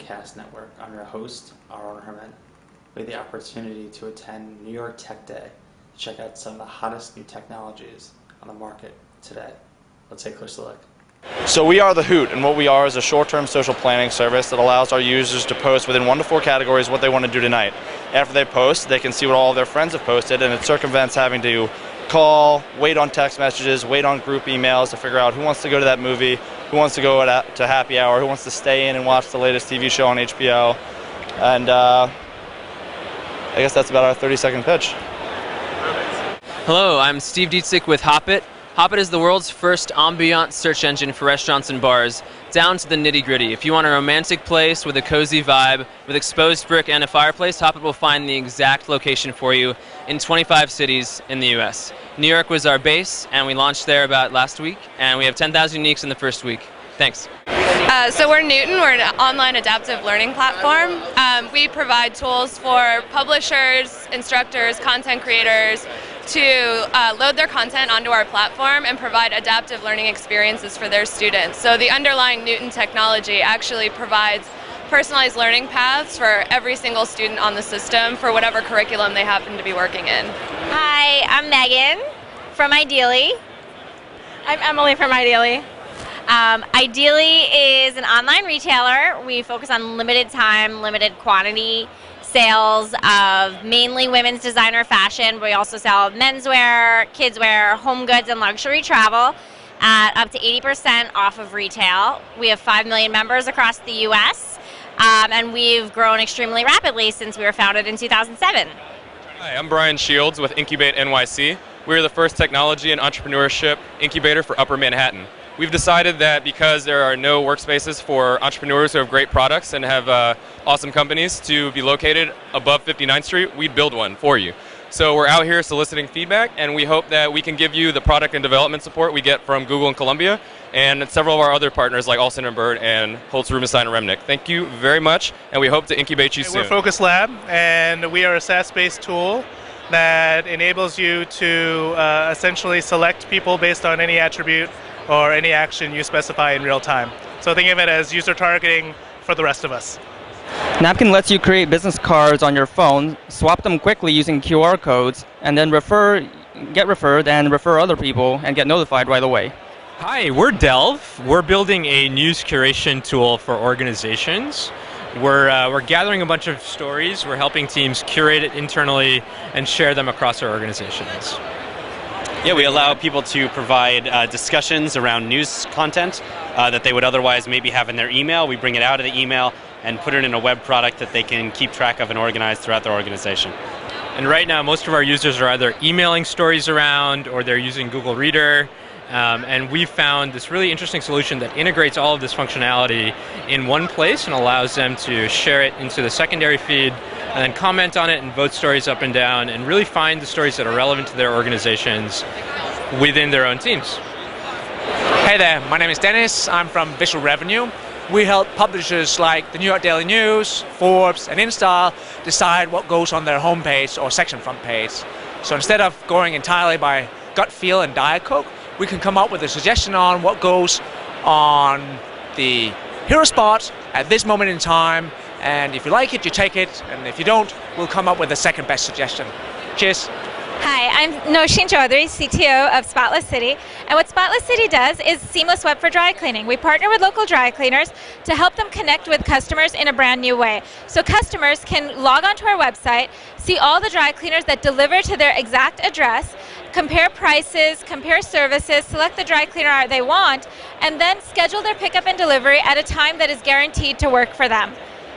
GAcast Network. I'm your host, Aaron Herman. We had the opportunity to attend New York Tech Day to check out some of the hottest new technologies on the market today. Let's take a closer look. So we are the Hoot, and what we are is a short-term social planning service that allows our users to post within one to four categories what they want to do tonight. After they post, they can see what all of their friends have posted, and it circumvents having to call, wait on text messages, wait on group emails to figure out who wants to go to that movie, who wants to go to happy hour, who wants to stay in and watch the latest TV show on HBO, and uh, I guess that's about our 30-second pitch. Hello, I'm Steve Dietzick with Hoppit. Hoppit is the world's first ambient search engine for restaurants and bars, down to the nitty gritty. If you want a romantic place with a cozy vibe, with exposed brick and a fireplace, Hoppit will find the exact location for you in 25 cities in the US. New York was our base, and we launched there about last week, and we have 10,000 uniques in the first week. Thanks. Uh, so we're Newton. We're an online adaptive learning platform. Um, we provide tools for publishers, instructors, content creators to uh, load their content onto our platform and provide adaptive learning experiences for their students. So the underlying Newton technology actually provides personalized learning paths for every single student on the system for whatever curriculum they happen to be working in. Hi, I'm Megan from Ideeli. I'm Emily from Ideeli. Um, Ideeli is an online retailer. We focus on limited time, limited quantity sales of mainly women's designer fashion. We also sell menswear, kidswear, home goods, and luxury travel at up to 80% off of retail. We have 5 million members across the US, um, and we've grown extremely rapidly since we were founded in 2007. Hi, I'm Brian Shields with Incubate NYC. We're the first technology and entrepreneurship incubator for Upper Manhattan. We've decided that because there are no workspaces for entrepreneurs who have great products and have uh, awesome companies to be located above 59th Street, we'd build one for you. So we're out here soliciting feedback, and we hope that we can give you the product and development support we get from Google and Columbia, and several of our other partners like Alston and Bird and Holtz Rubenstein and Reminick. Thank you very much, and we hope to incubate you soon. We're. Focus Lab, and we are a SaaS-based tool that enables you to uh, essentially select people based on any attribute or any action you specify in real time. So think of it as user targeting for the rest of us. Napkin lets you create business cards on your phone, swap them quickly using QR codes, and then refer, get referred and refer other people and get notified right away. Hi, we're Delve. We're building a news curation tool for organizations. We're, uh, we're gathering a bunch of stories, we're helping teams curate it internally and share them across our organizations. Yeah, we allow people to provide uh, discussions around news content uh, that they would otherwise maybe have in their email. We bring it out of the email and put it in a web product that they can keep track of and organize throughout their organization. And right now, most of our users are either emailing stories around or they're using Google Reader. Um, and we've found this really interesting solution that integrates all of this functionality in one place and allows them to share it into the secondary feed and then comment on it and vote stories up and down and really find the stories that are relevant to their organizations within their own teams. Hey there, my name is Dennis. I'm from Visual Revenue. We help publishers like the New York Daily News, Forbes, and InStyle decide what goes on their homepage or section front page. So instead of going entirely by gut feel and Diet Coke, we can come up with a suggestion on what goes on the hero spot at this moment in time. And if you like it, you take it. And if you don't, we'll come up with the second best suggestion. Cheers. Hi, I'm Noshin Chaudhary, CTO of Spotless City. And what Spotless City does is seamless web for dry cleaning. We partner with local dry cleaners to help them connect with customers in a brand new way. So customers can log onto our website, see all the dry cleaners that deliver to their exact address, compare prices, compare services, select the dry cleaner they want, and then schedule their pickup and delivery at a time that is guaranteed to work for them.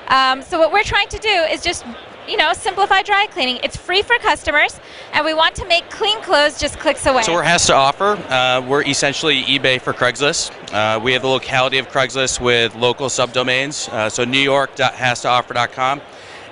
Um, so what we're trying to do is just you know, simplify dry cleaning. It's free for customers, and we want to make clean clothes just clicks away. So we're has to offer. Uh, we're essentially eBay for Craigslist. Uh, we have the locality of Craigslist with local subdomains. Uh, so newyork.hastooffer.com,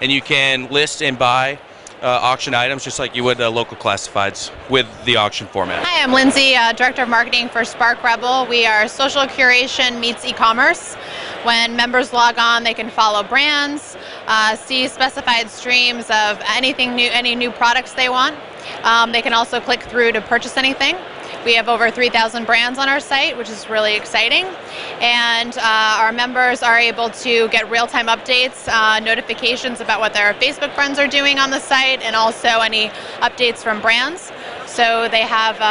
and you can list and buy uh, auction items just like you would uh, local classifieds with the auction format. Hi, I'm Lindsay, uh, Director of Marketing for Spark Rebel. We are social curation meets e-commerce. When members log on, they can follow brands, uh, see specified streams of anything new, any new products they want. Um, they can also click through to purchase anything. We have over 3,000 brands on our site, which is really exciting. And uh, our members are able to get real time updates, uh, notifications about what their Facebook friends are doing on the site, and also any updates from brands. So they have uh,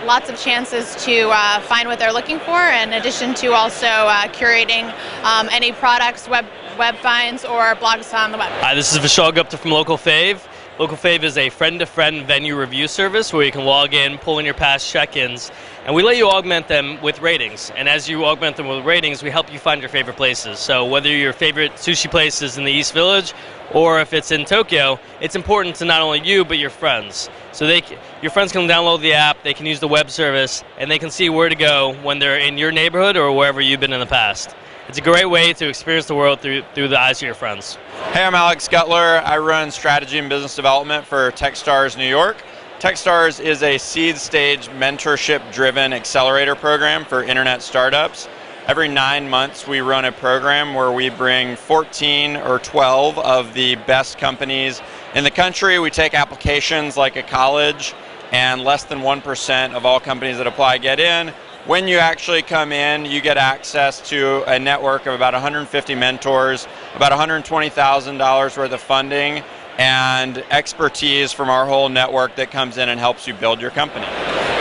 uh, lots of chances to uh, find what they're looking for, in addition to also uh, curating um, any products, web web finds, or blogs on the web. Hi, this is Vishal Gupta from Local Fave. Local Fave is a friend-to-friend venue review service where you can log in, pull in your past check-ins, and we let you augment them with ratings. And as you augment them with ratings, we help you find your favorite places. So whether your favorite sushi place is in the East Village or if it's in Tokyo, it's important to not only you but your friends. So they, your friends can download the app, they can use the web service, and they can see where to go when they're in your neighborhood or wherever you've been in the past. It's a great way to experience the world through through the eyes of your friends. Hey, I'm Alex Gutler. I run strategy and business development for Techstars New York. Techstars is a seed stage mentorship driven accelerator program for internet startups. Every nine months, we run a program where we bring 14 or 12 of the best companies in the country. We take applications like a college, and less than 1% of all companies that apply get in. When you actually come in, you get access to a network of about 150 mentors, about $120,000 worth of funding, and expertise from our whole network that comes in and helps you build your company.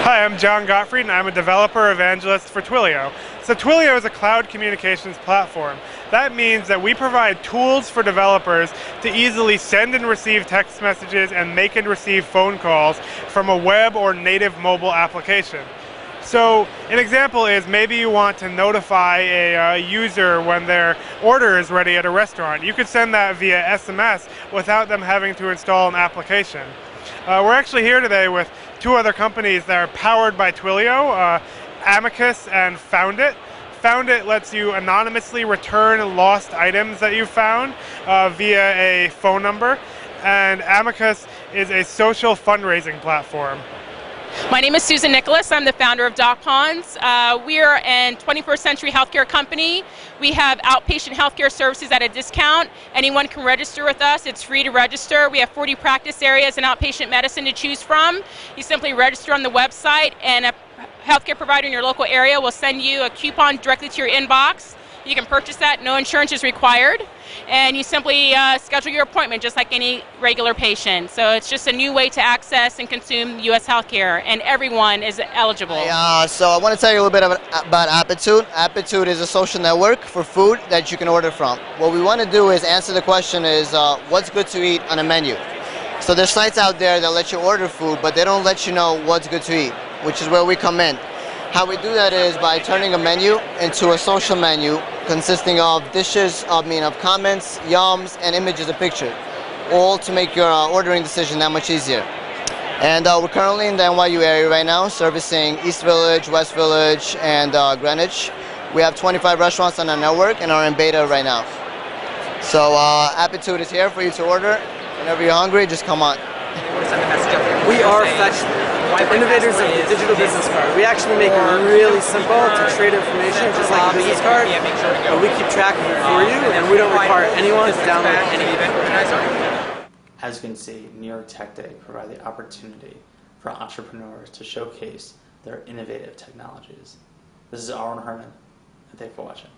Hi, I'm Jon Gottfried, and I'm a developer evangelist for Twilio. So, Twilio is a cloud communications platform. That means that we provide tools for developers to easily send and receive text messages and make and receive phone calls from a web or native mobile application. So, an example is maybe you want to notify a uh, user when their order is ready at a restaurant. You could send that via SMS without them having to install an application. Uh, we're actually here today with two other companies that are powered by Twilio, uh, Amicus and Foundit. Foundit lets you anonymously return lost items that you found uh, via a phone number, and Amicus is a social fundraising platform. My name is Susan Nicholas. I'm the founder of Doc Ponds. Uh, we are a 21st century healthcare company. We have outpatient healthcare services at a discount. Anyone can register with us. It's free to register. We have 40 practice areas in outpatient medicine to choose from. You simply register on the website, and a healthcare provider in your local area will send you a coupon directly to your inbox. You can purchase that, no insurance is required, and you simply uh, schedule your appointment just like any regular patient. So it's just a new way to access and consume U.S. healthcare, and everyone is eligible. Uh, so I want to tell you a little bit about, about Aptitude. Aptitude is a social network for food that you can order from. What we want to do is answer the question is uh, what's good to eat on a menu. So there's sites out there that let you order food, but they don't let you know what's good to eat, which is where we come in. How we do that is by turning a menu into a social menu consisting of dishes, I mean, of comments, yums, and images of picture, all to make your uh, ordering decision that much easier. And uh, we're currently in the NYU area right now, servicing East Village, West Village, and uh, Greenwich. We have 25 restaurants on our network and are in beta right now. So uh, Aptitude is here for you to order. Whenever you're hungry, just come on. We are Fetch, innovators of the digital business card. We actually make it really simple to trade information, just like a business card. But we keep track of it for you, and we don't require anyone to download anything. As you can see, New York Tech Day provides the opportunity for entrepreneurs to showcase their innovative technologies. This is Aaron Herman, and thank you for watching.